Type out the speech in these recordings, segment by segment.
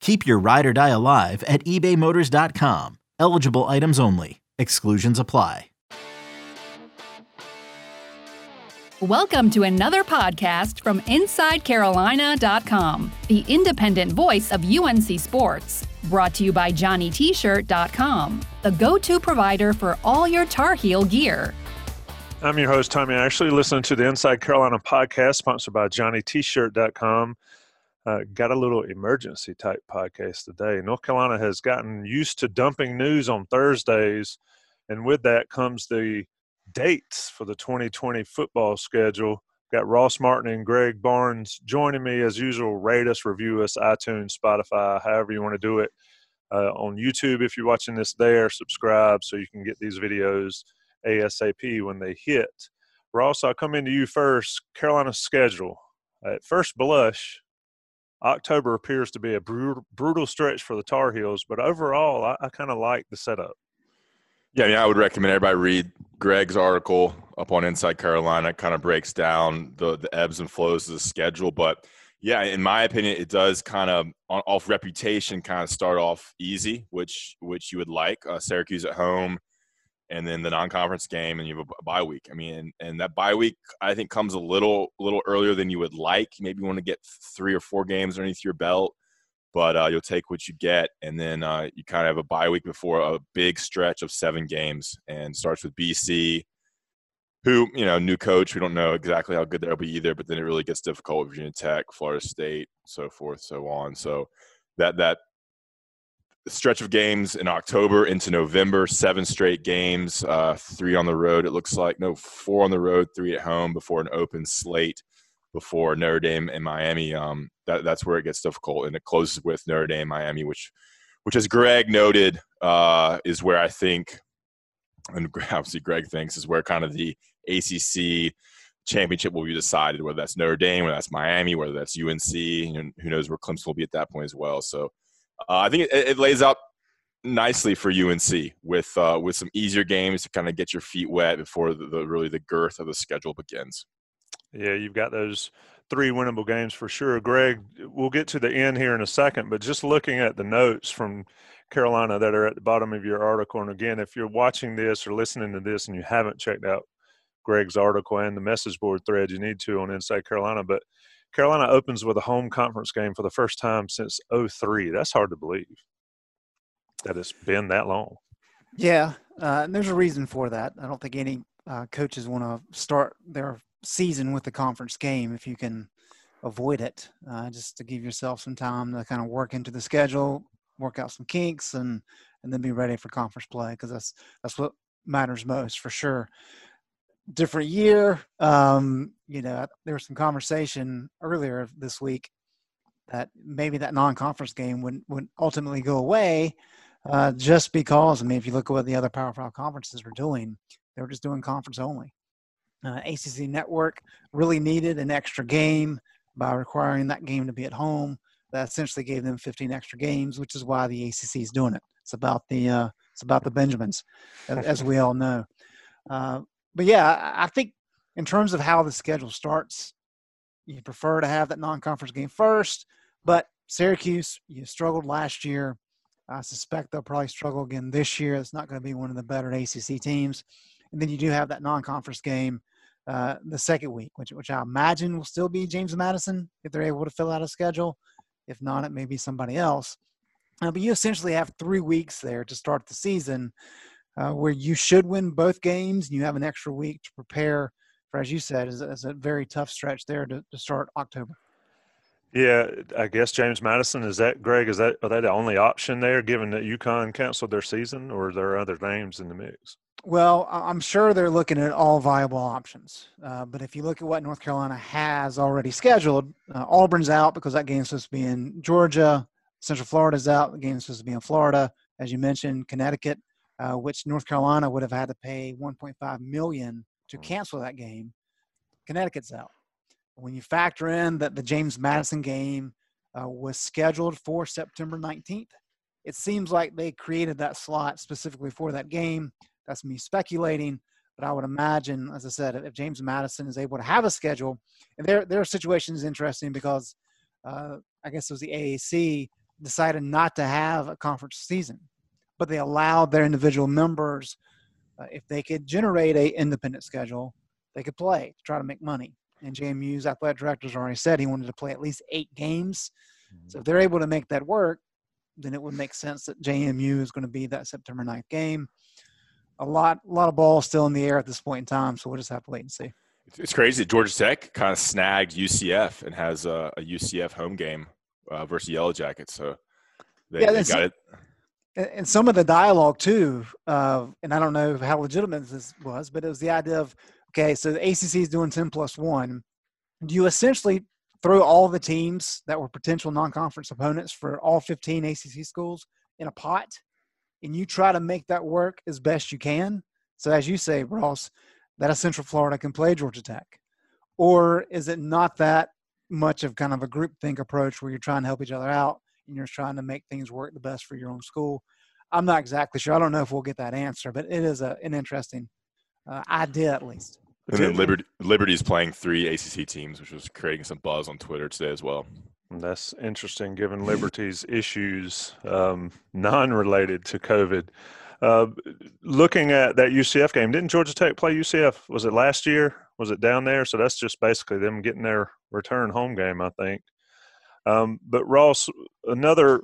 Keep your ride or die alive at ebaymotors.com. Eligible items only. Exclusions apply. Welcome to another podcast from InsideCarolina.com, the independent voice of UNC Sports. Brought to you by JohnnyT-shirt.com, the go-to provider for all your Tar Heel gear. I'm your host, Tommy Ashley, listening to the Inside Carolina podcast, sponsored by JohnnyT-shirt.com. Uh, got a little emergency type podcast today. North Carolina has gotten used to dumping news on Thursdays, and with that comes the dates for the 2020 football schedule. Got Ross Martin and Greg Barnes joining me as usual. Rate us, review us, iTunes, Spotify, however you want to do it. Uh, on YouTube, if you're watching this there, subscribe so you can get these videos ASAP when they hit. Ross, I'll come into you first. Carolina schedule. At first blush, October appears to be a brutal, brutal stretch for the Tar Heels, but overall, I, I kind of like the setup. Yeah, I mean, I would recommend everybody read Greg's article up on Inside Carolina. Kind of breaks down the the ebbs and flows of the schedule, but yeah, in my opinion, it does kind of off reputation kind of start off easy, which which you would like. Uh, Syracuse at home, and then the non-conference game, and you have a bye week. I mean, and, and that bye week I think comes a little little earlier than you would like. Maybe you want to get three or four games underneath your belt but uh, you'll take what you get, and then uh, you kind of have a bye week before a big stretch of seven games, and starts with BC, who you know new coach. We don't know exactly how good they'll be either, but then it really gets difficult with Virginia Tech, Florida State, so forth, so on. So that that stretch of games in October into November, seven straight games, uh, three on the road. It looks like no four on the road, three at home before an open slate before Notre Dame and Miami. Um, that, that's where it gets difficult, and it closes with Notre Dame, Miami, which, which as Greg noted, uh, is where I think, and obviously Greg thinks is where kind of the ACC championship will be decided, whether that's Notre Dame, whether that's Miami, whether that's UNC, and who knows where Clemson will be at that point as well. So uh, I think it, it, lays out nicely for UNC with uh, with some easier games to kind of get your feet wet before the, the really the girth of the schedule begins. Yeah, you've got those three winnable games for sure. Greg, we'll get to the end here in a second, but just looking at the notes from Carolina that are at the bottom of your article, and again, if you're watching this or listening to this and you haven't checked out Greg's article and the message board thread, you need to on Inside Carolina. But Carolina opens with a home conference game for the first time since 03. That's hard to believe that it's been that long. Yeah, uh, and there's a reason for that. I don't think any uh, coaches want to start their season with the conference game if you can avoid it, uh, just to give yourself some time to kind of work into the schedule, work out some kinks, and and then be ready for conference play because that's that's what matters most for sure. Different year, um, you know. There was some conversation earlier this week that maybe that non-conference game would would ultimately go away, uh, just because. I mean, if you look at what the other Power Five conferences were doing, they were just doing conference only. Uh, ACC Network really needed an extra game by requiring that game to be at home. That essentially gave them 15 extra games, which is why the ACC is doing it. It's about the uh, it's about the Benjamins, as we all know. Uh, but yeah, I think in terms of how the schedule starts, you prefer to have that non-conference game first. But Syracuse, you struggled last year. I suspect they'll probably struggle again this year. It's not going to be one of the better ACC teams. And then you do have that non-conference game uh, the second week, which which I imagine will still be James Madison if they're able to fill out a schedule. If not, it may be somebody else. Uh, but you essentially have three weeks there to start the season, uh, where you should win both games, and you have an extra week to prepare for as you said, is, is a very tough stretch there to, to start October. Yeah, I guess James Madison is that Greg. Is that are they the only option there, given that UConn canceled their season, or are there other names in the mix? Well, I'm sure they're looking at all viable options. Uh, but if you look at what North Carolina has already scheduled, uh, Auburn's out because that game's supposed to be in Georgia. Central Florida's out. The game's supposed to be in Florida. As you mentioned, Connecticut, uh, which North Carolina would have had to pay 1.5 million to hmm. cancel that game. Connecticut's out. When you factor in that the James Madison game uh, was scheduled for September 19th, it seems like they created that slot specifically for that game. That's me speculating, but I would imagine, as I said, if James Madison is able to have a schedule, and their their situation is interesting because uh, I guess it was the AAC decided not to have a conference season, but they allowed their individual members, uh, if they could generate a independent schedule, they could play to try to make money and JMU's athletic directors already said he wanted to play at least eight games. Mm-hmm. So if they're able to make that work, then it would make sense that JMU is going to be that September 9th game. A lot, a lot of balls still in the air at this point in time, so we'll just have to wait and see. It's crazy. Georgia Tech kind of snagged UCF and has a, a UCF home game uh, versus Yellow Jackets. So they, yeah, they got it. And some of the dialogue too, uh, and I don't know how legitimate this was, but it was the idea of Okay, so the ACC is doing 10 plus one. Do you essentially throw all the teams that were potential non conference opponents for all 15 ACC schools in a pot and you try to make that work as best you can? So, as you say, Ross, that a Central Florida can play Georgia Tech? Or is it not that much of kind of a group think approach where you're trying to help each other out and you're trying to make things work the best for your own school? I'm not exactly sure. I don't know if we'll get that answer, but it is a, an interesting uh, idea at least. And then Liberty, Liberty's playing three ACC teams, which was creating some buzz on Twitter today as well. That's interesting, given Liberty's issues um, non-related to COVID. Uh, looking at that UCF game, didn't Georgia Tech play UCF? Was it last year? Was it down there? So that's just basically them getting their return home game, I think. Um, but Ross, another,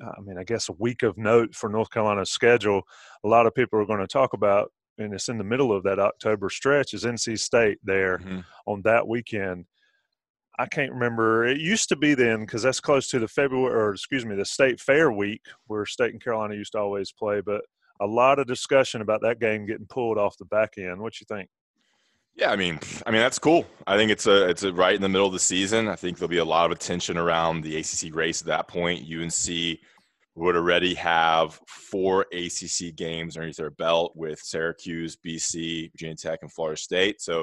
I mean, I guess a week of note for North Carolina's schedule. A lot of people are going to talk about and it's in the middle of that October stretch, is NC State there mm-hmm. on that weekend. I can't remember. It used to be then because that's close to the February, or excuse me, the State Fair week where State and Carolina used to always play. But a lot of discussion about that game getting pulled off the back end. What you think? Yeah, I mean, I mean that's cool. I think it's a it's a right in the middle of the season. I think there'll be a lot of attention around the ACC race at that point. UNC would already have four ACC games underneath their belt with Syracuse, BC, Virginia Tech, and Florida State. So,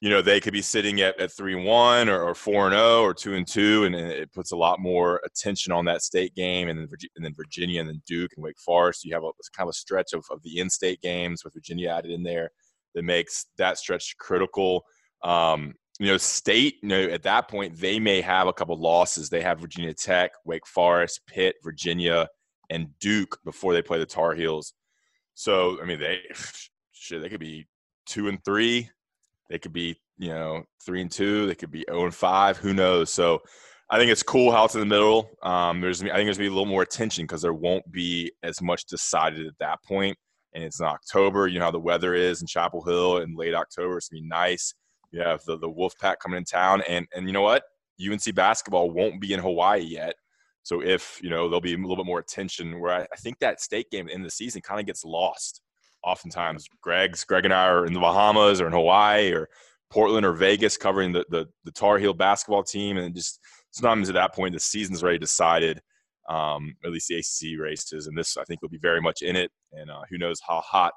you know, they could be sitting at, at three one or, four and zero oh or two and two, and, it puts a lot more attention on that state game, and then, and then Virginia, and then Duke and Wake Forest. You have a kind of a stretch of, of the in-state games with Virginia added in there that makes that stretch critical. Um, you know, state, you know, at that point, they may have a couple losses. They have Virginia Tech, Wake Forest, Pitt, Virginia, and Duke before they play the Tar Heels. So, I mean, they shit, they could be two and three. They could be, you know, three and two. They could be zero oh and five. Who knows? So, I think it's cool how it's in the middle. Um, there's, I think there's gonna be a little more attention because there won't be as much decided at that point, and it's in October. You know how the weather is in Chapel Hill in late October. It's gonna be nice. You have the the Wolfpack coming in town, and and you know what? UNC basketball won't be in Hawaii yet. So if you know there'll be a little bit more attention. Where I, I think that state game in the season kind of gets lost. Oftentimes, Greg's Greg and I are in the Bahamas or in Hawaii or Portland or Vegas covering the the, the Tar Heel basketball team, and just sometimes at that point the season's already decided. Um, at least the ACC races, and this I think will be very much in it. And uh, who knows how hot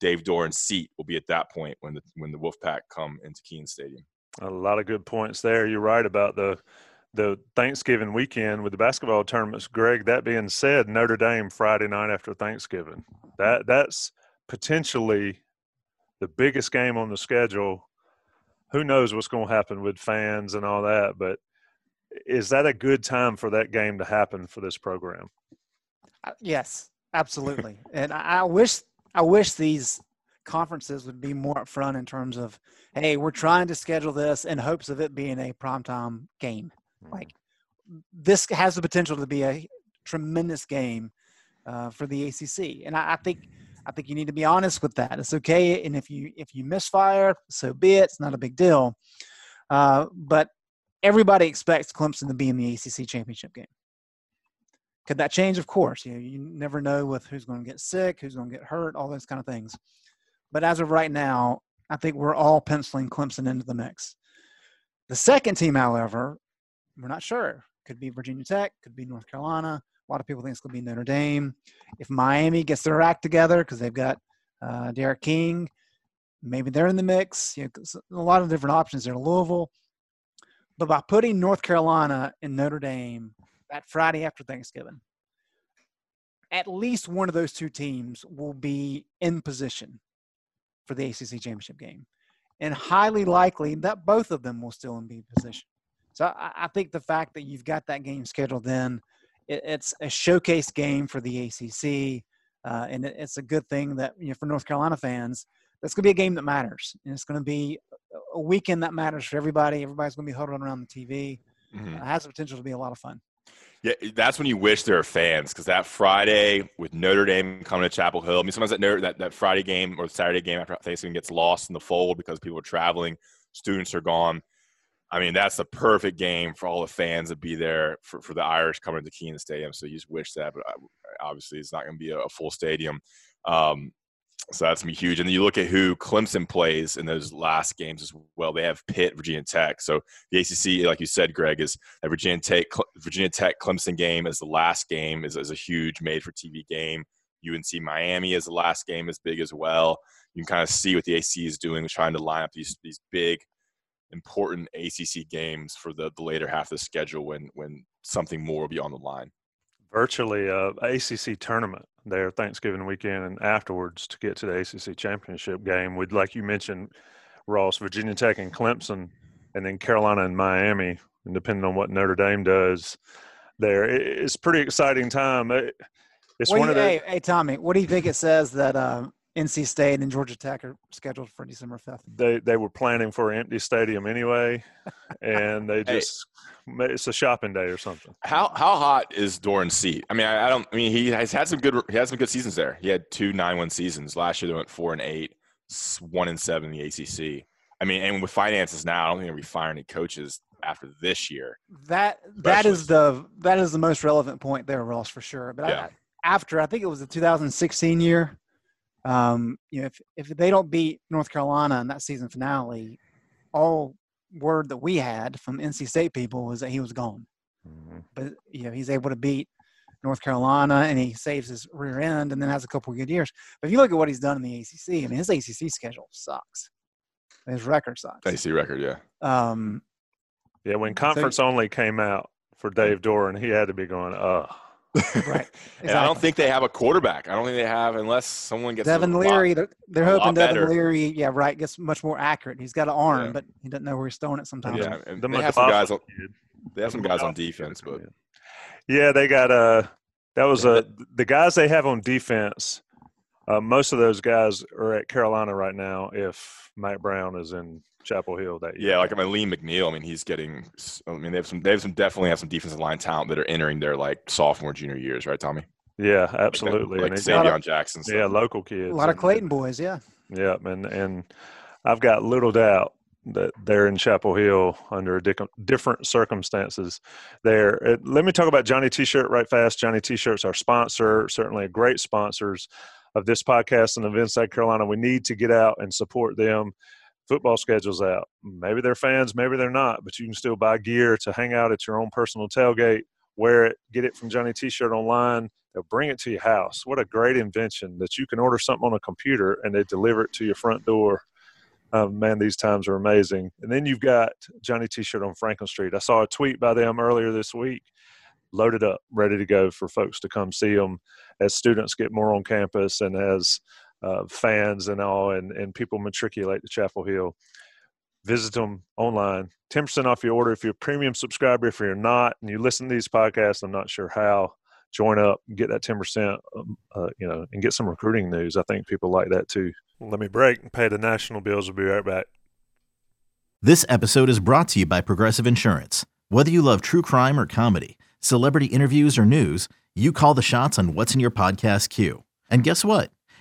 Dave Doeren's seat will be at that point when the when the Wolfpack come into Kenan Stadium. A lot of good points there. You're right about the the Thanksgiving weekend with the basketball tournaments. Greg, that being said, Notre Dame Friday night after Thanksgiving. That that's potentially the biggest game on the schedule. Who knows what's going to happen with fans and all that, but is that a good time for that game to happen for this program? Uh, yes, absolutely. and I wish I wish these conferences would be more upfront in terms of, hey, we're trying to schedule this in hopes of it being a primetime game. Mm-hmm. Like this has the potential to be a tremendous game uh, for the ACC, and I, I, think I think you need to be honest with that. It's okay, and if you if you misfire, so be it. It's not a big deal. Uh, but everybody expects Clemson to be in the ACC championship game. Could that change? Of course. You know, you never know with who's going to get sick, who's going to get hurt, all those kind of things. But as of right now, I think we're all penciling Clemson into the mix. The second team, however, we're not sure. Could be Virginia Tech, could be North Carolina. A lot of people think it's going to be Notre Dame. If Miami gets their act together because they've got uh, D'Eriq King, maybe they're in the mix. You know, a lot of different options there. Louisville, but by putting North Carolina and Notre Dame that Friday after Thanksgiving, at least one of those two teams will be in position for the ACC championship game, and highly likely that both of them will still be in position. So I, I think the fact that you've got that game scheduled then, it, it's a showcase game for the ACC, uh, and it, it's a good thing that you know for North Carolina fans, that's going to be a game that matters, and it's going to be a weekend that matters for everybody. Everybody's going to be huddled around the TV. Mm-hmm. Uh, has the potential to be a lot of fun. Yeah, that's when you wish there are fans because that Friday with Notre Dame coming to Chapel Hill. I mean, sometimes that Notre, that, that Friday game or Saturday game after Thanksgiving gets lost in the fold because people are traveling, students are gone. I mean, that's the perfect game for all the fans to be there for, for the Irish coming to Kenan Stadium. So you just wish that, but obviously it's not going to be a, a, full stadium. Um, so that's gonna be huge. And then you look at who Clemson plays in those last games as well. They have Pitt, Virginia Tech. So the ACC, like you said, Greg, is that Virginia Tech, Virginia Tech Clemson game is the last game is, is a huge made for TV game. UNC Miami is the last game is big as well. You can kind of see what the ACC is doing, trying to line up these these big, important ACC games for the, the later half of the schedule when when something more will be on the line. Virtually a ACC tournament there Thanksgiving weekend and afterwards to get to the ACC championship game. With like you mentioned, Ross, Virginia Tech and Clemson, and then Carolina and Miami. And depending on what Notre Dame does, there it's pretty exciting time. It's what one of the. Hey, hey, Tommy, what do you think it says that uh, NC State and Georgia Tech are scheduled for December fifth? They they were planning for an empty stadium anyway, and they just it's a shopping day or something. How how hot is Doeren's seat? I mean, I, I, don't. I mean, he has had some good. He had some good seasons there. He had two nine one seasons last year. They went four and eight, one and seven in the ACC. I mean, and with finances now, I don't think they'll be firing any coaches after this year. That that is the that is the most relevant point there, Ross, for sure. But yeah. I, after I think it was the 2016 year. Um, you know, if if they don't beat North Carolina in that season finale, all word that we had from NC State people was that he was gone. Mm-hmm. But you know, he's able to beat North Carolina and he saves his rear end and then has a couple of good years. But if you look at what he's done in the ACC, I mean, his ACC schedule sucks. His record sucks. ACC record, yeah. Um, yeah, when conference so, only came out for Dave Doeren, he had to be going, uh right. Exactly. and I don't think they have a quarterback. I don't think they have unless someone gets Devin Leary. Lot, they're, they're hoping Devin better. Leary, yeah, right, gets much more accurate. He's got an arm, yeah. but he doesn't know where he's throwing it sometimes. Yeah, and they have some guys on. They have some guys on defense, but yeah, they got uh that was a uh, the guys they have on defense. Uh, most of those guys are at Carolina right now. If Mack Brown is in Chapel Hill that year. Yeah, like I mean, Lee McNeil. I mean, he's getting. I mean, they have some. They have some. Definitely have some defensive line talent that are entering their like sophomore, junior years, right, Tommy? Yeah, absolutely. Like, like Savion Jackson. Stuff. Yeah, local kids. A lot of Clayton boys. Yeah. Yeah, and and I've got little doubt that they're in Chapel Hill under different circumstances. There. Uh, let me talk about Johnny T-shirt right fast. Johnny T-shirts our sponsor, certainly a great sponsors of this podcast and of Inside Carolina. We need to get out and support them football schedule's out. Maybe they're fans, maybe they're not, but you can still buy gear to hang out at your own personal tailgate, wear it, get it from Johnny T-shirt online. They'll bring it to your house. What a great invention that you can order something on a computer and they deliver it to your front door. Um, man, these times are amazing. And then you've got Johnny T-shirt on Franklin Street. I saw a tweet by them earlier this week, loaded up, ready to go for folks to come see them as students get more on campus and as uh, fans and all, and, and people matriculate to Chapel Hill. Visit them online. 10% off your order if you're a premium subscriber. If you're not and you listen to these podcasts, I'm not sure how. Join up get that 10%, um, uh, you know, and get some recruiting news. I think people like that too. Let me break and pay the national bills. We'll be right back. This episode is brought to you by Progressive Insurance. Whether you love true crime or comedy, celebrity interviews or news, you call the shots on what's in your podcast queue. And guess what?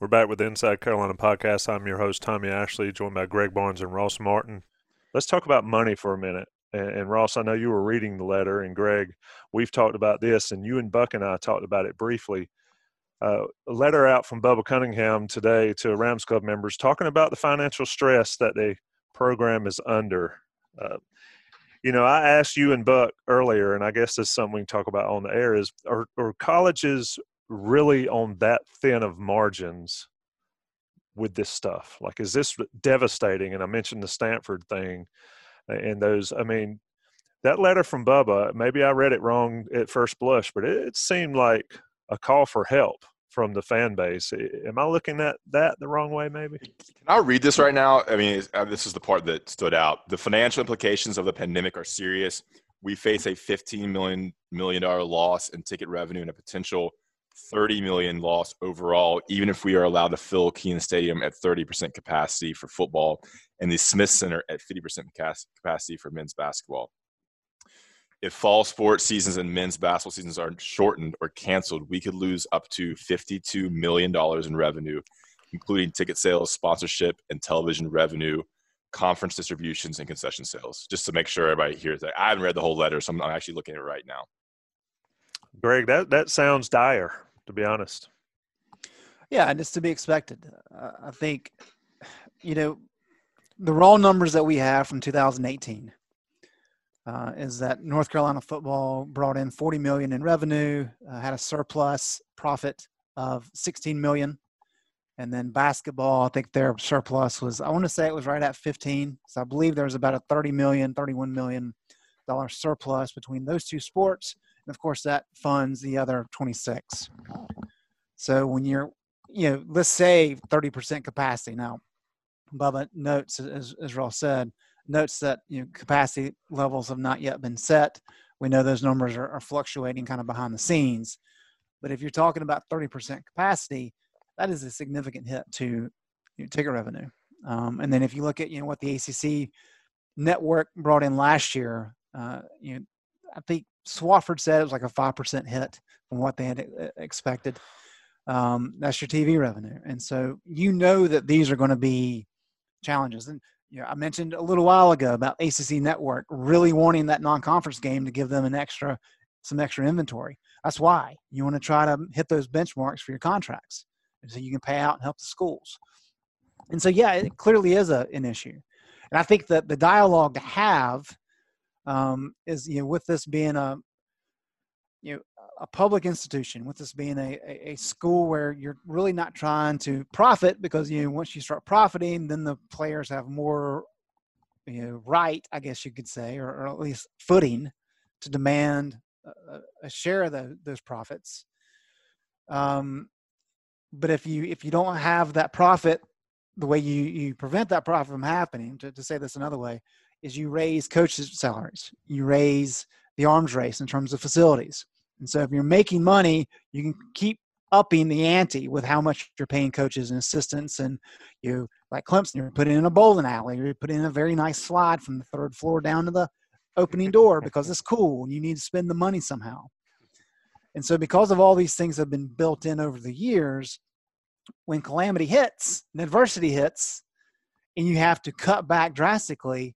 We're back with the Inside Carolina podcast. I'm your host, Tommy Ashley, joined by Greg Barnes and Ross Martin. Let's talk about money for a minute. And, and, Ross, I know you were reading the letter, and Greg, we've talked about this, and you and Buck and I talked about it briefly. Uh, a letter out from Bubba Cunningham today to Rams Club members talking about the financial stress that the program is under. Uh, you know, I asked you and Buck earlier, and I guess this is something we can talk about on the air: is are, are colleges really on that thin of margins with this stuff? Like, is this devastating? And I mentioned the Stanford thing and those. I mean, that letter from Bubba, maybe I read it wrong at first blush, but it, seemed like a call for help from the fan base. Am I looking at that the wrong way, maybe? Can I read this right now? I mean, uh, this is the part that stood out. The financial implications of the pandemic are serious. We face a $15 million, million loss in ticket revenue and a potential 30 million loss overall, even if we are allowed to fill Kenan Stadium at 30% capacity for football and the Smith Center at 50% capacity for men's basketball. If fall sports seasons and men's basketball seasons are shortened or canceled, we could lose up to $52 million in revenue, including ticket sales, sponsorship, and television revenue, conference distributions, and concession sales. Just to make sure everybody hears that. I haven't read the whole letter, so I'm actually looking at it right now. Greg, that, that sounds dire, to be honest. Yeah, and it's to be expected. Uh, I think, you know, the raw numbers that we have from 2018 uh, is that North Carolina football brought in 40 million in revenue, uh, had a surplus profit of 16 million, and then basketball, I think their surplus was I want to say it was right at 15. So I believe there was about a 30 million, 31 million dollar surplus between those two sports and of course, that funds the other 26. So when you're, you know, let's say 30% capacity. Now, Bubba notes, as, Ross said, notes that you know, capacity levels have not yet been set. We know those numbers are, are fluctuating kind of behind the scenes. But if you're talking about 30% capacity, that is a significant hit to you know, ticket revenue. Um, and then if you look at you know what the ACC network brought in last year, uh, you know, I think Swofford said it was like a 5% hit from what they had expected. Um, that's your TV revenue. And so you know that these are going to be challenges. And you know, I mentioned a little while ago about ACC Network really wanting that non-conference game to give them an extra, some extra inventory. That's why you want to try to hit those benchmarks for your contracts, so you can pay out and help the schools. And so, yeah, it clearly is a, an issue. And I think that the dialogue to have um, is you know with this being a you know a public institution with this being a, a, a, school where you're really not trying to profit because you know once you start profiting then the players have more you know right i guess you could say or, or at least footing to demand a, a share of the, those profits. Um, but if you if you don't have that profit the way you you prevent that profit from happening to, to say this another way is you raise coaches' salaries, you raise the arms race in terms of facilities. And so if you're making money, you can keep upping the ante with how much you're paying coaches and assistants. And you, like Clemson, you're putting in a bowling alley, you're putting in a very nice slide from the third floor down to the opening door because it's cool and you need to spend the money somehow. And so, because of all these things have been built in over the years, when calamity hits and adversity hits, and you have to cut back drastically,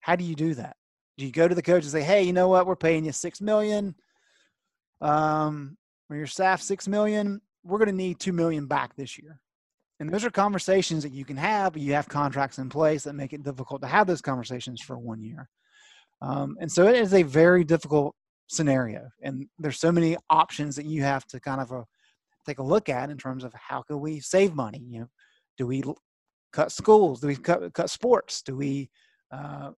how do you do that? Do you go to the coach and say, "Hey, you know what? We're paying you six million, um, or your staff six million. We're going to need two million back this year." And those are conversations that you can have, you have contracts in place that make it difficult to have those conversations for one year. Um, and so it is a very difficult scenario. And there's so many options that you have to kind of uh, take a look at in terms of how can we save money? You know, do we cut schools? Do we cut, cut sports? Do we uh,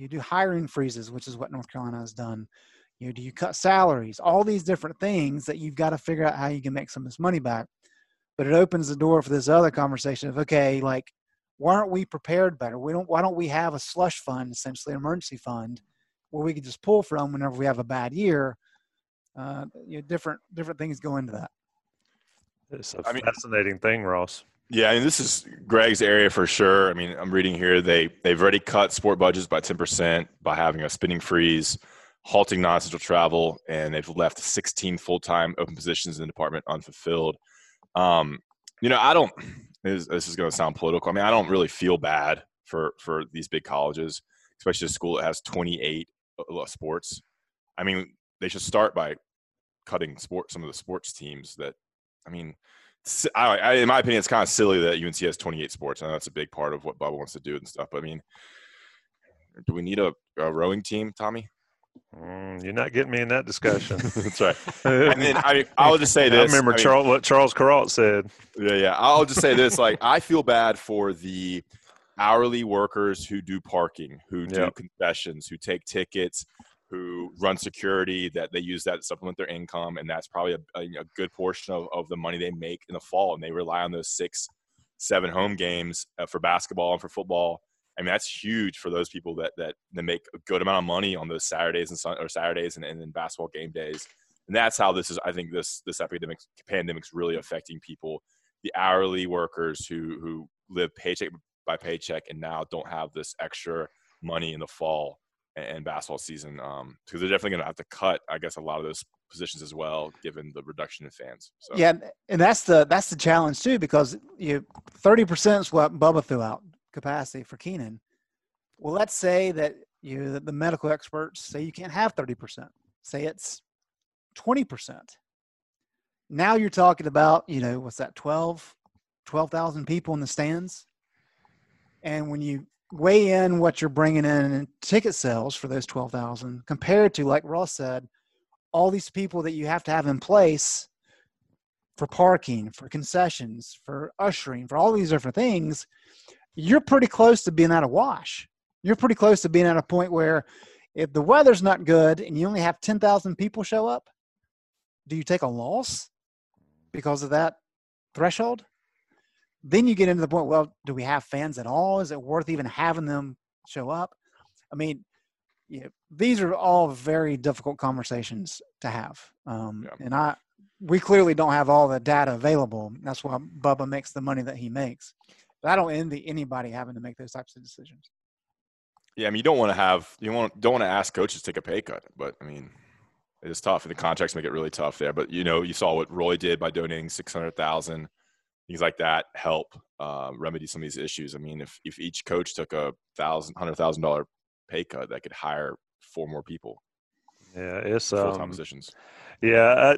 you do hiring freezes, which is what North Carolina has done? You know, do you cut salaries? All these different things that you've got to figure out how you can make some of this money back. But it opens the door for this other conversation of okay, like why aren't we prepared better? We don't. Why don't we have a slush fund, essentially an emergency fund, where we can just pull from whenever we have a bad year? Uh, you know, different different things go into that. It's a I mean, fascinating thing, Ross. Yeah, I mean, this is Greg's area for sure. I mean, I'm reading here they they've already cut sport budgets by 10% by having a spending freeze, halting non-essential travel, and they've left 16 full-time open positions in the department unfulfilled. Um, you know, I don't. This, is going to sound political. I mean, I don't really feel bad for for these big colleges, especially a school that has 28 uh, sports. I mean, they should start by cutting sport some of the sports teams that. I mean, I, I, in my opinion, it's kind of silly that UNC has 28 sports. I know that's a big part of what Bubba wants to do and stuff. But I mean, do we need a, a rowing team, Tommy? Mm, you're not getting me in that discussion. That's right. And then I, I'll just say this. I remember I mean, Charles, what Charles Kuralt said. Yeah, yeah. I'll just say this. Like, I feel bad for the hourly workers who do parking, who do yep. concessions, who take tickets, who run security that they use that to supplement their income and that's probably a, a, good portion of, of the money they make in the fall and they rely on those six seven home games uh, for basketball and for football. I mean that's huge for those people that that, that make a good amount of money on those saturdays and sun, or saturdays and, and then basketball game days. And that's how this is i think this this epidemic pandemic's really affecting people. The hourly workers who who live paycheck by paycheck and now don't have this extra money in the fall and basketball season Um, because um, they're definitely going to have to cut, I guess, a lot of those positions as well, given the reduction in fans. So. Yeah, and that's the that's the challenge too because you thirty percent is what Bubba threw out capacity for Kenan. Well, let's say that you the medical experts say you can't have thirty percent. Say it's twenty percent. Now you're talking about you know what's that 12 12,000 people in the stands, and when you weigh in what you're bringing in in ticket sales for those 12,000 compared to, like Ross said, all these people that you have to have in place for parking, for concessions, for ushering, for all these different things, you're pretty close to being at a wash. You're pretty close to being at a point where if the weather's not good and you only have 10,000 people show up, do you take a loss because of that threshold? Then you get into the point well do we have fans at all? Is it worth even having them show up? I mean you know, these are all very difficult conversations to have um, yeah. and i we clearly don't have all the data available. That's why bubba makes the money that he makes. But i don't envy anybody having to make those types of decisions. Yeah i mean you don't want to have you want don't want to ask coaches to take a pay cut but i mean it's tough and the contracts make it really tough there but you know you saw what roy did by donating 600000 things like that help uh, remedy some of these issues. I mean, if if each coach took a thousand, hundred thousand dollar pay cut, that could hire four more people. Yeah, it's full time um, positions. Yeah,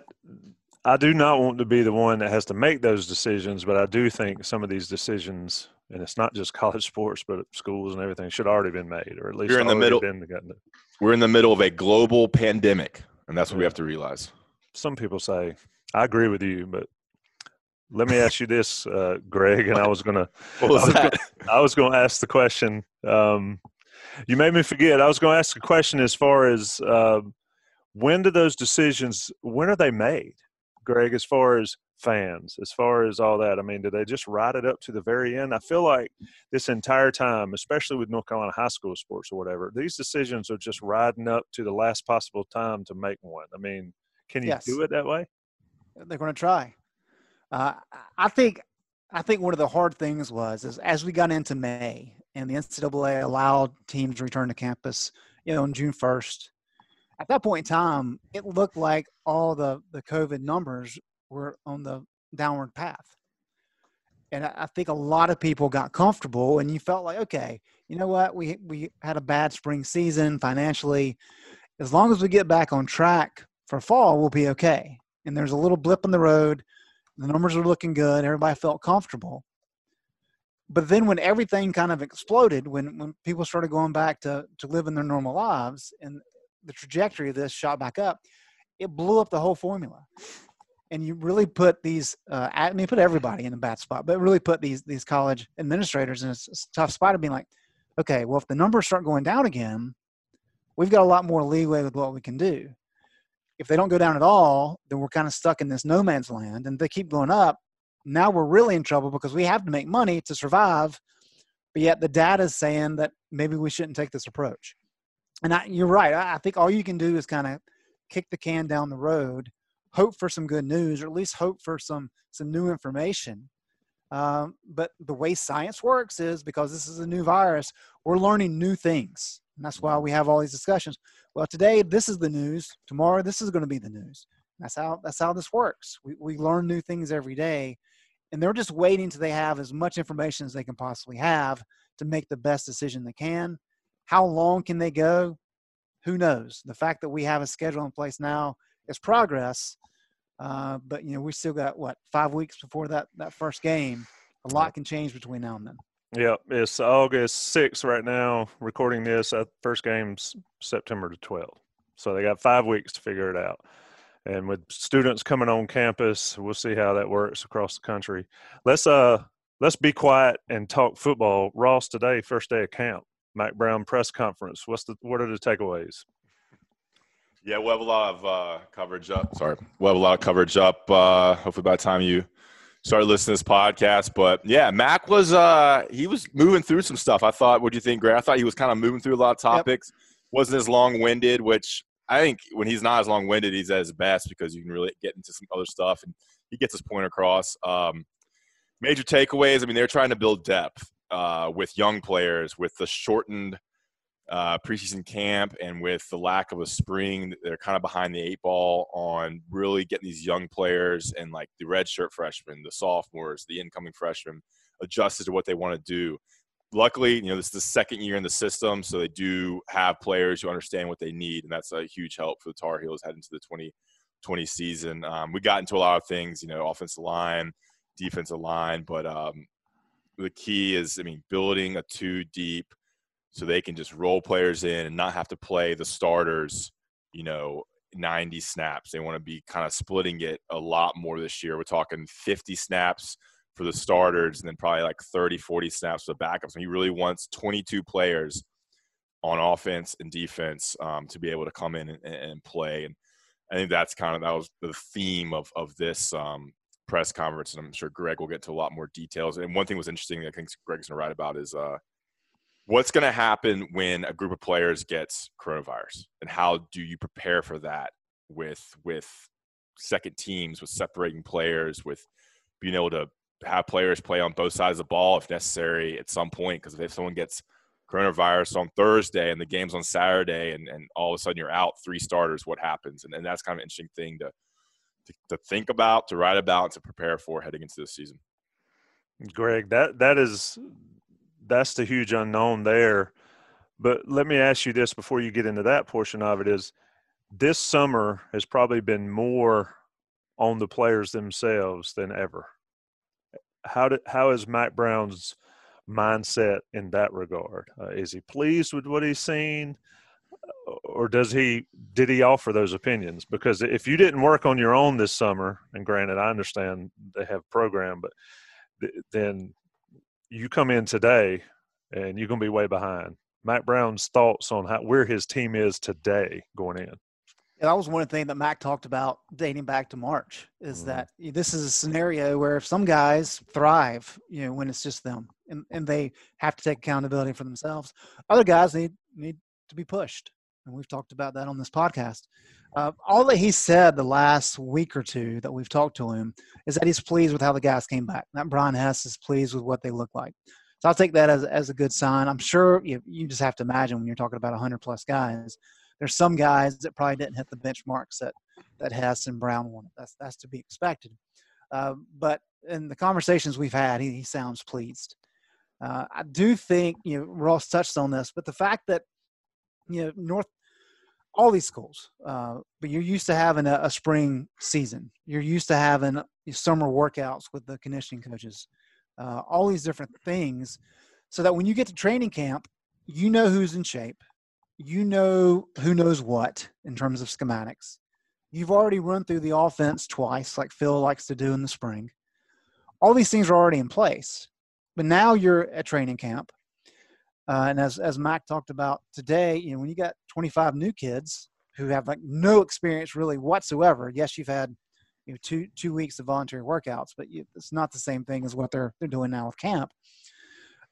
I, I do not want to be the one that has to make those decisions, but I do think some of these decisions, and it's not just college sports, but schools and everything, should already been made, or at least we're in the middle. We're in the middle of a global pandemic, and that's what yeah. we have to realize. Some people say, I agree with you, but let me ask you this, uh, Greg, and I was gonna. What was, was that? Gonna, I was going to ask the question. Um, you made me forget. I was going to ask a question as far as uh, when do those decisions? When are they made, Greg? As far as fans, as far as all that, I mean, do they just ride it up to the very end? I feel like this entire time, especially with North Carolina high school sports or whatever, these decisions are just riding up to the last possible time to make one. I mean, can you yes. do it that way? They're going to try. Uh, I think I think one of the hard things was is as we got into May and the NCAA allowed teams to return to campus, you know, on June first. At that point in time, it looked like all the the COVID numbers were on the downward path, and I, I think a lot of people got comfortable, and you felt like, okay, you know what, we we had a bad spring season financially. As long as we get back on track for fall, we'll be okay. And there's a little blip in the road the numbers were looking good. Everybody felt comfortable. but then when everything kind of exploded, when when people started going back to to living their normal lives, and the trajectory of this shot back up, it blew up the whole formula. And you really put these, uh, I mean, put everybody in a bad spot, but really put these these college administrators in a, a tough spot of being like, okay, well, if the numbers start going down again, we've got a lot more leeway with what we can do. If they don't go down at all, then we're kind of stuck in this no man's land. And they keep going up, now we're really in trouble because we have to make money to survive. But yet the data is saying that maybe we shouldn't take this approach. And I, you're right. I, I think all you can do is kind of kick the can down the road, hope for some good news, or at least hope for some some new information. Um, but the way science works is because this is a new virus, we're learning new things. And that's why we have all these discussions. Well, today this is the news. Tomorrow this is going to be the news. That's how that's how this works. We we learn new things every day, and they're just waiting till they have as much information as they can possibly have to make the best decision they can. How long can they go? Who knows? The fact that we have a schedule in place now is progress. Uh, but you know, we still got what five weeks before that that first game. A lot can change between now and then. Yep, it's August 6th right now. Recording this, uh, first game's September the 12th. So they got five weeks to figure it out. And with students coming on campus, we'll see how that works across the country. Let's uh let's be quiet and talk football. Ross, today, first day of camp. Mack Brown press conference. What's the what are the takeaways? Yeah, we'll have a lot of uh, coverage up. Sorry, we'll have a lot of coverage up. Uh, hopefully, by the time you start listening to this podcast, but yeah, Mack was uh, he was moving through some stuff. I thought. What do you think, Grant? I thought he was kind of moving through a lot of topics. Yep. Wasn't as long winded, which I think when he's not as long winded, he's at his best because you can really get into some other stuff and he gets his point across. Um, major takeaways. I mean, they're trying to build depth uh, with young players, with the shortened uh, preseason camp, and with the lack of a spring. They're kind of behind the eight ball on really getting these young players and like the redshirt freshmen, the sophomores, the incoming freshmen adjusted to what they want to do. Luckily, you know, this is the second year in the system, so they do have players who understand what they need, and that's a huge help for the Tar Heels heading to the 2020 season. Um, we got into a lot of things, you know, offensive line, defensive line, but um, the key is, I mean, building a two deep so they can just roll players in and not have to play the starters, you know, 90 snaps. They want to be kind of splitting it a lot more this year. We're talking 50 snaps for the starters and then probably like 30, 40 snaps for the backups. And he really wants 22 players on offense and defense um, to be able to come in and, and, play. And I think that's kind of that was the theme of of this um, press conference. And I'm sure Greg will get to a lot more details. And one thing was interesting that I think Greg's going to write about is uh, what's going to happen when a group of players gets coronavirus, and how do you prepare for that with with second teams, with separating players, with being able to have players play on both sides of the ball if necessary at some point. Because if someone gets coronavirus on Thursday and the game's on Saturday, and, and all of a sudden you're out three starters, what happens? And, and that's kind of an interesting thing to, to, to think about, to write about, to prepare for heading into the season. Greg, that that is that's the huge unknown there. But let me ask you this before you get into that portion of it: is this summer has probably been more on the players themselves than ever how did how is Mack Brown's mindset in that regard? Uh, is he pleased with what he's seen, or does he did he offer those opinions? Because if you didn't work on your own this summer, and granted, I understand they have program, but th- then you come in today and you're going to be way behind. Mack Brown's thoughts on how where his team is today going in that was one thing that Mack talked about dating back to March is mm-hmm. that this is a scenario where if some guys thrive, you know, when it's just them and, and they have to take accountability for themselves, other guys need need to be pushed. And we've talked about that on this podcast. Uh, all that he said the last week or two that we've talked to him is that he's pleased with how the guys came back. That Brian Hess is pleased with what they look like. So I'll take that as, as a good sign. I'm sure you, you just have to imagine when you're talking about 100 plus guys there's some guys that probably didn't hit the benchmarks that that Hess and Brown wanted. That's that's to be expected. Uh, but in the conversations we've had, he, he sounds pleased. Uh, I do think you know Ross touched on this, but the fact that you know North, all these schools, uh, but you're used to having a, a, spring season. You're used to having summer workouts with the conditioning coaches. uh, all these different things, so that when you get to training camp, you know who's in shape, you know who knows what in terms of schematics. You've already run through the offense twice, like Phil likes to do in the spring. All these things are already in place, but now you're at training camp. Uh, and as as Mack talked about today, you know, when you got 25 new kids who have like no experience really whatsoever, yes, you've had you know two two weeks of voluntary workouts, but you, it's not the same thing as what they're they're doing now with camp.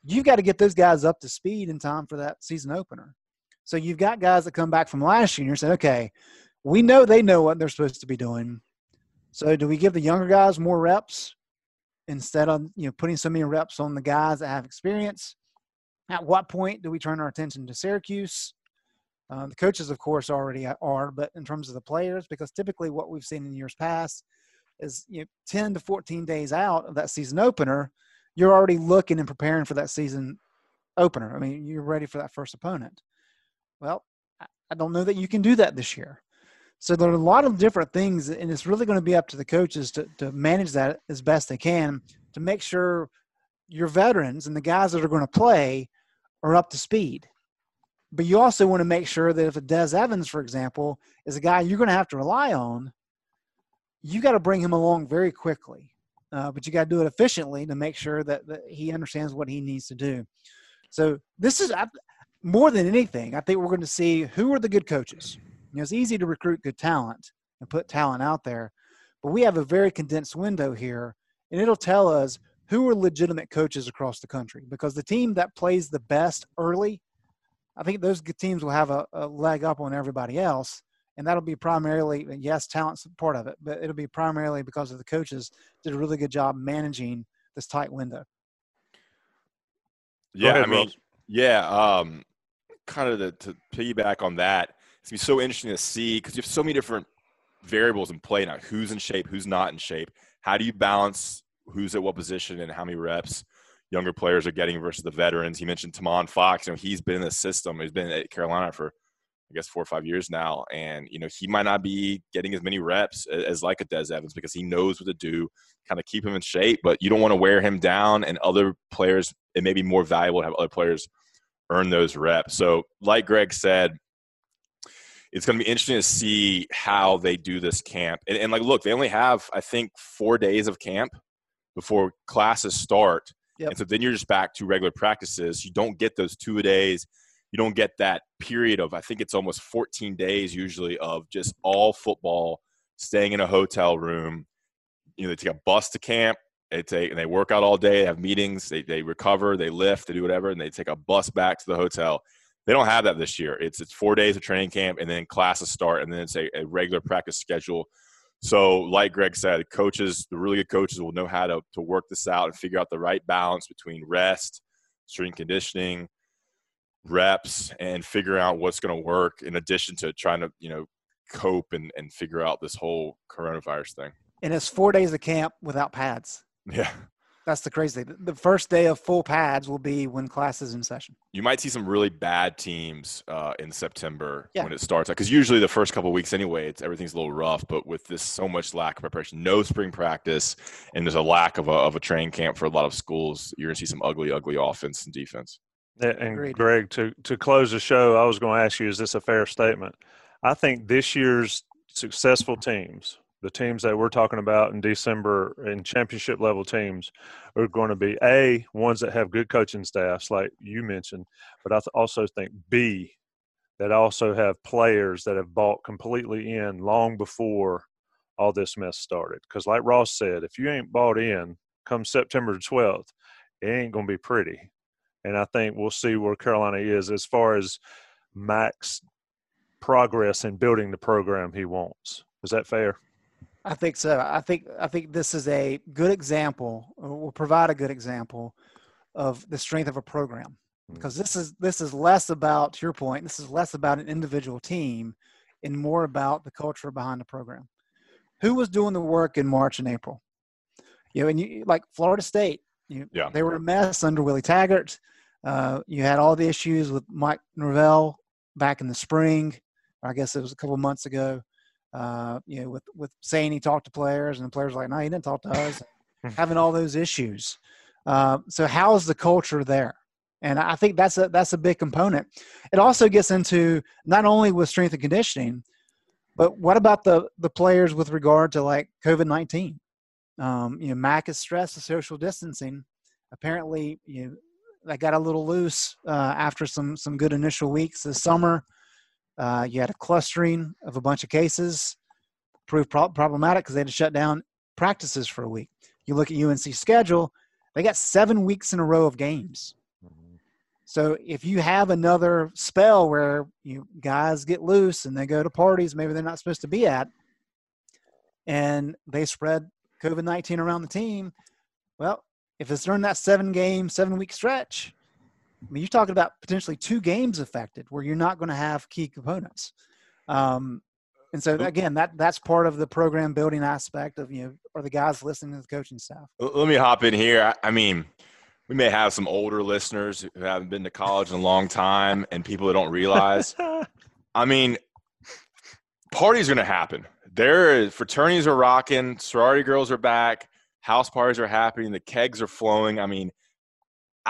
You've got to get those guys up to speed in time for that season opener. So you've got guys that come back from last year and saying, okay, we know they know what they're supposed to be doing. So do we give the younger guys more reps instead of you know putting so many reps on the guys that have experience? At what point do we turn our attention to Syracuse? Uh, the coaches, of course, already are, but in terms of the players, because typically what we've seen in years past is you know, 10 to 14 days out of that season opener, you're already looking and preparing for that season opener. I mean, you're ready for that first opponent. Well, I don't know that you can do that this year. So there are a lot of different things, and it's really going to be up to the coaches to, to manage that as best they can to make sure your veterans and the guys that are going to play are up to speed. But you also want to make sure that if a Des Evans, for example, is a guy you're going to have to rely on, you got to bring him along very quickly. Uh, but you got to do it efficiently to make sure that, that he understands what he needs to do. So this is more than anything, I think we're going to see who are the good coaches. You know, it's easy to recruit good talent and put talent out there, but we have a very condensed window here, and it'll tell us who are legitimate coaches across the country because the team that plays the best early, I think those teams will have a, a leg up on everybody else. And that'll be primarily, yes, talent's part of it, but it'll be primarily because of the coaches did a really good job managing this tight window. Yeah, ahead, I mean, Ross. yeah. Um, kind of to, to piggyback on that, it's gonna be so interesting to see because you have so many different variables in play now. Who's in shape? Who's not in shape? How do you balance who's at what position and how many reps younger players are getting versus the veterans? He mentioned Tomon Fox. You know, he's been in the system. He's been at Carolina for I guess four or five years now, and you know he might not be getting as many reps as, as like a Des Evans because he knows what to do, kind of keep him in shape. But you don't want to wear him down, and other players. It may be more valuable to have other players earn those reps. So, like Greg said, it's going to be interesting to see how they do this camp. And, and, like, look, they only have, I think, four days of camp before classes start. Yep. And so then you're just back to regular practices. You don't get those two days. You don't get that period of, I think it's almost 14 days usually of just all football, staying in a hotel room. You know, they take a bus to camp, they take and they work out all day, they have meetings, they, they recover, they lift, they do whatever, and they take a bus back to the hotel. They don't have that this year. It's it's four days of training camp and then classes start and then it's a, a regular practice schedule. So, like Greg said, coaches, the really good coaches will know how to, to work this out and figure out the right balance between rest, strength conditioning, reps, and figure out what's going to work in addition to trying to, you know, cope and, and figure out this whole coronavirus thing. And it's four days of camp without pads. Yeah. That's the crazy thing. The first day of full pads will be when class is in session. You might see some really bad teams uh, in September yeah. when it starts, out. because usually the first couple weeks anyway, it's everything's a little rough. But with this so much lack of preparation, no spring practice, and there's a lack of a of a training camp for a lot of schools, you're gonna see some ugly, ugly offense and defense. And Agreed. Greg, to to close the show, I was going to ask you: Is this a fair statement? I think this year's successful teams the teams that we're talking about in December in championship level teams are going to be a ones that have good coaching staffs, like you mentioned, but I also think b that also have players that have bought completely in long before all this mess started. Because, like Ross said, if you ain't bought in come September 12th, it ain't going to be pretty. And I think we'll see where Carolina is as far as Mack's progress in building the program he wants. Is that fair? I think so. I think I think this is a good example, will provide a good example of the strength of a program mm. because this is this is less about to your point. This is less about an individual team and more about the culture behind the program. Who was doing the work in March and April? You know, and you like Florida State. You, yeah. They were a mess under Willie Taggart. Uh, you had all the issues with Mike Norvell back in the spring. I guess it was a couple months ago uh, you know, with with saying he talked to players and the players like, no, he didn't talk to us, having all those issues. Uh, so how's the culture there? And I think that's a that's a big component. It also gets into not only with strength and conditioning, but what about the the players with regard to like COVID nineteen? Um, you know, Mack is stressed the social distancing. Apparently, you know, that got a little loose uh, after some some good initial weeks this summer. Uh, you had a clustering of a bunch of cases, proved pro- problematic because they had to shut down practices for a week. You look at UNC schedule; they got seven weeks in a row of games. So if you have another spell where you guys get loose and they go to parties maybe they're not supposed to be at, and they spread COVID nineteen around the team, well, if it's during that seven game, seven week stretch, I mean, you're talking about potentially two games affected where you're not going to have key components. Um, and so again, that that's part of the program building aspect of you know, are the guys listening to the coaching staff. Let me hop in here. I mean, we may have some older listeners who haven't been to college in a long time and people that don't realize. I mean, parties are going to happen. There is fraternities are rocking, sorority girls are back, house parties are happening, the kegs are flowing. I mean,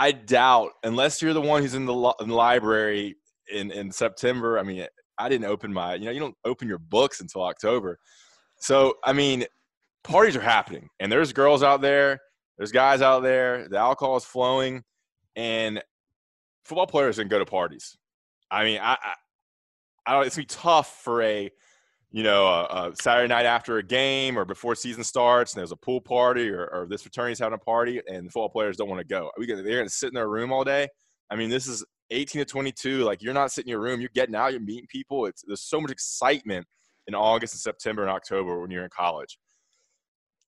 I doubt unless you're the one who's in the, in the library in in September. I mean, I didn't open my, you know, you don't open your books until October. So, I mean, parties are happening and there's girls out there there's guys out there. The alcohol is flowing, and football players can go to parties. I mean, I, I, I don't. It's gonna be tough for a, you know, a, a, Saturday night after a game or before season starts, and there's a pool party or, or this fraternity's having a party, and the football players don't want to go. We they're gonna sit in their room all day. I mean, this is 18 to 22. Like you're not sitting in your room. You're getting out. You're meeting people. It's there's so much excitement in August and September and October when you're in college.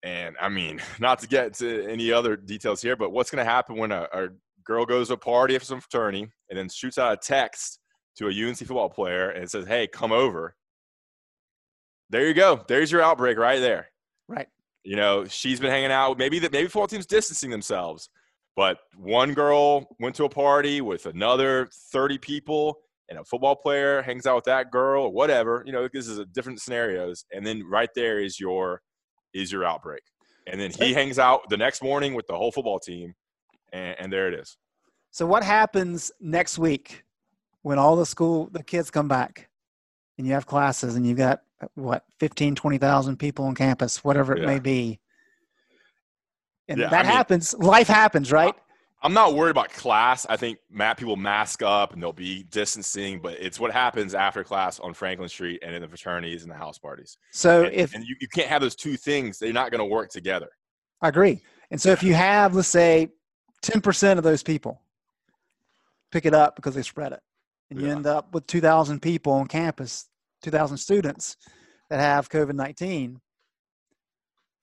And I mean, not to get to any other details here, but what's going to happen when a, a, girl goes to a party for some fraternity and then shoots out a text to a UNC football player and says, "Hey, come over." There you go. There's your outbreak right there. Right. You know, she's been hanging out. Maybe that maybe football teams distancing themselves, but one girl went to a party with another 30 people, and a football player hangs out with that girl or whatever. You know, this is a different scenarios, and then right there is your is your outbreak. And then he hangs out the next morning with the whole football team, and, and there it is. So what happens next week when all the school the kids come back and you have classes and you've got what 15 20,000 people on campus whatever it yeah. may be and yeah, that I mean, happens life happens right I'm not worried about class. I think Matt people mask up and they'll be distancing, but it's what happens after class on Franklin Street and in the fraternities and the house parties. So and, if and you, you can't have those two things, they're not going to work together. I agree. And so if you have, let's say, 10% of those people pick it up because they spread it, and you yeah. end up with 2,000 people on campus, 2,000 students that have COVID 19,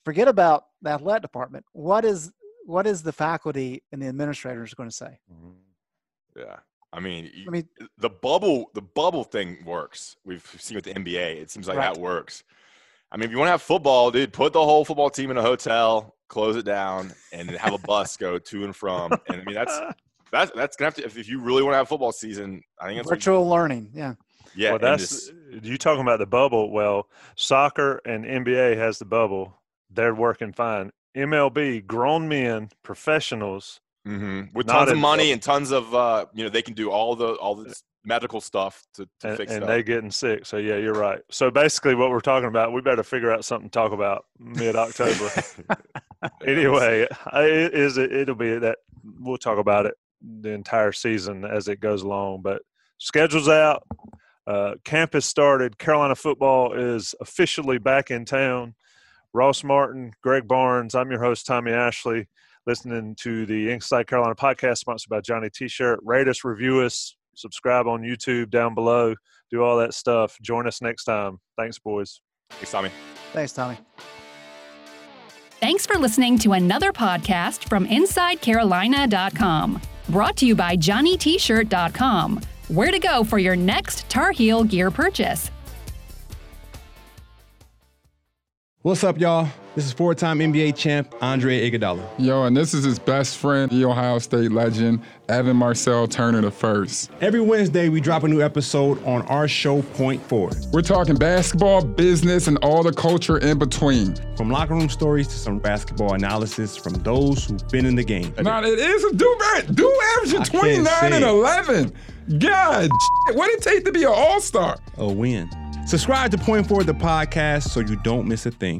forget about the athletic department. What is what is the faculty and the administrators going to say? Mm-hmm. Yeah. I mean, I mean, the bubble, the bubble thing works. We've seen with the NBA. It seems like right. that works. I mean, if you want to have football, dude, put the whole football team in a hotel, close it down, and have a bus go to and from. And I mean, that's that's that's gonna have to. If, if you really want to have football season, I think it's virtual learning. Yeah. Yeah. Well, that's you talking about the bubble. Well, soccer and NBA has the bubble. They're working fine. MLB, grown men, professionals, mm-hmm. with tons of money and tons of uh, you know they can do all the all the medical stuff to, to and, fix and they getting sick. So yeah, you're right. So basically, what we're talking about, we better figure out something to talk about mid October. anyway, it is it'll be that we'll talk about it the entire season as it goes along. But schedules out. Uh, campus started. Carolina football is officially back in town. Ross Martin, Greg Barnes. I'm your host, Tommy Ashley, listening to the Inside Carolina podcast sponsored by Johnny T shirt. Rate us, review us, subscribe on YouTube down below, do all that stuff. Join us next time. Thanks, boys. Thanks, Tommy. Thanks, Tommy. Thanks for listening to another podcast from InsideCarolina.com. Brought to you by JohnnyT-shirt.com. Where to go for your next Tar Heel gear purchase. What's up, y'all? This is four-time NBA champ Andre Iguodala. Yo, and this is his best friend, the Ohio State legend, Evan Marcel Turner the first. Every Wednesday, we drop a new episode on our show, Four. We're talking basketball, business, and all the culture in between. From locker room stories to some basketball analysis from those who've been in the game. Now, it is a do do averaging 29 and 11. God, what did it take to be an all-star? A win. Subscribe to Point Forward, the podcast, so you don't miss a thing.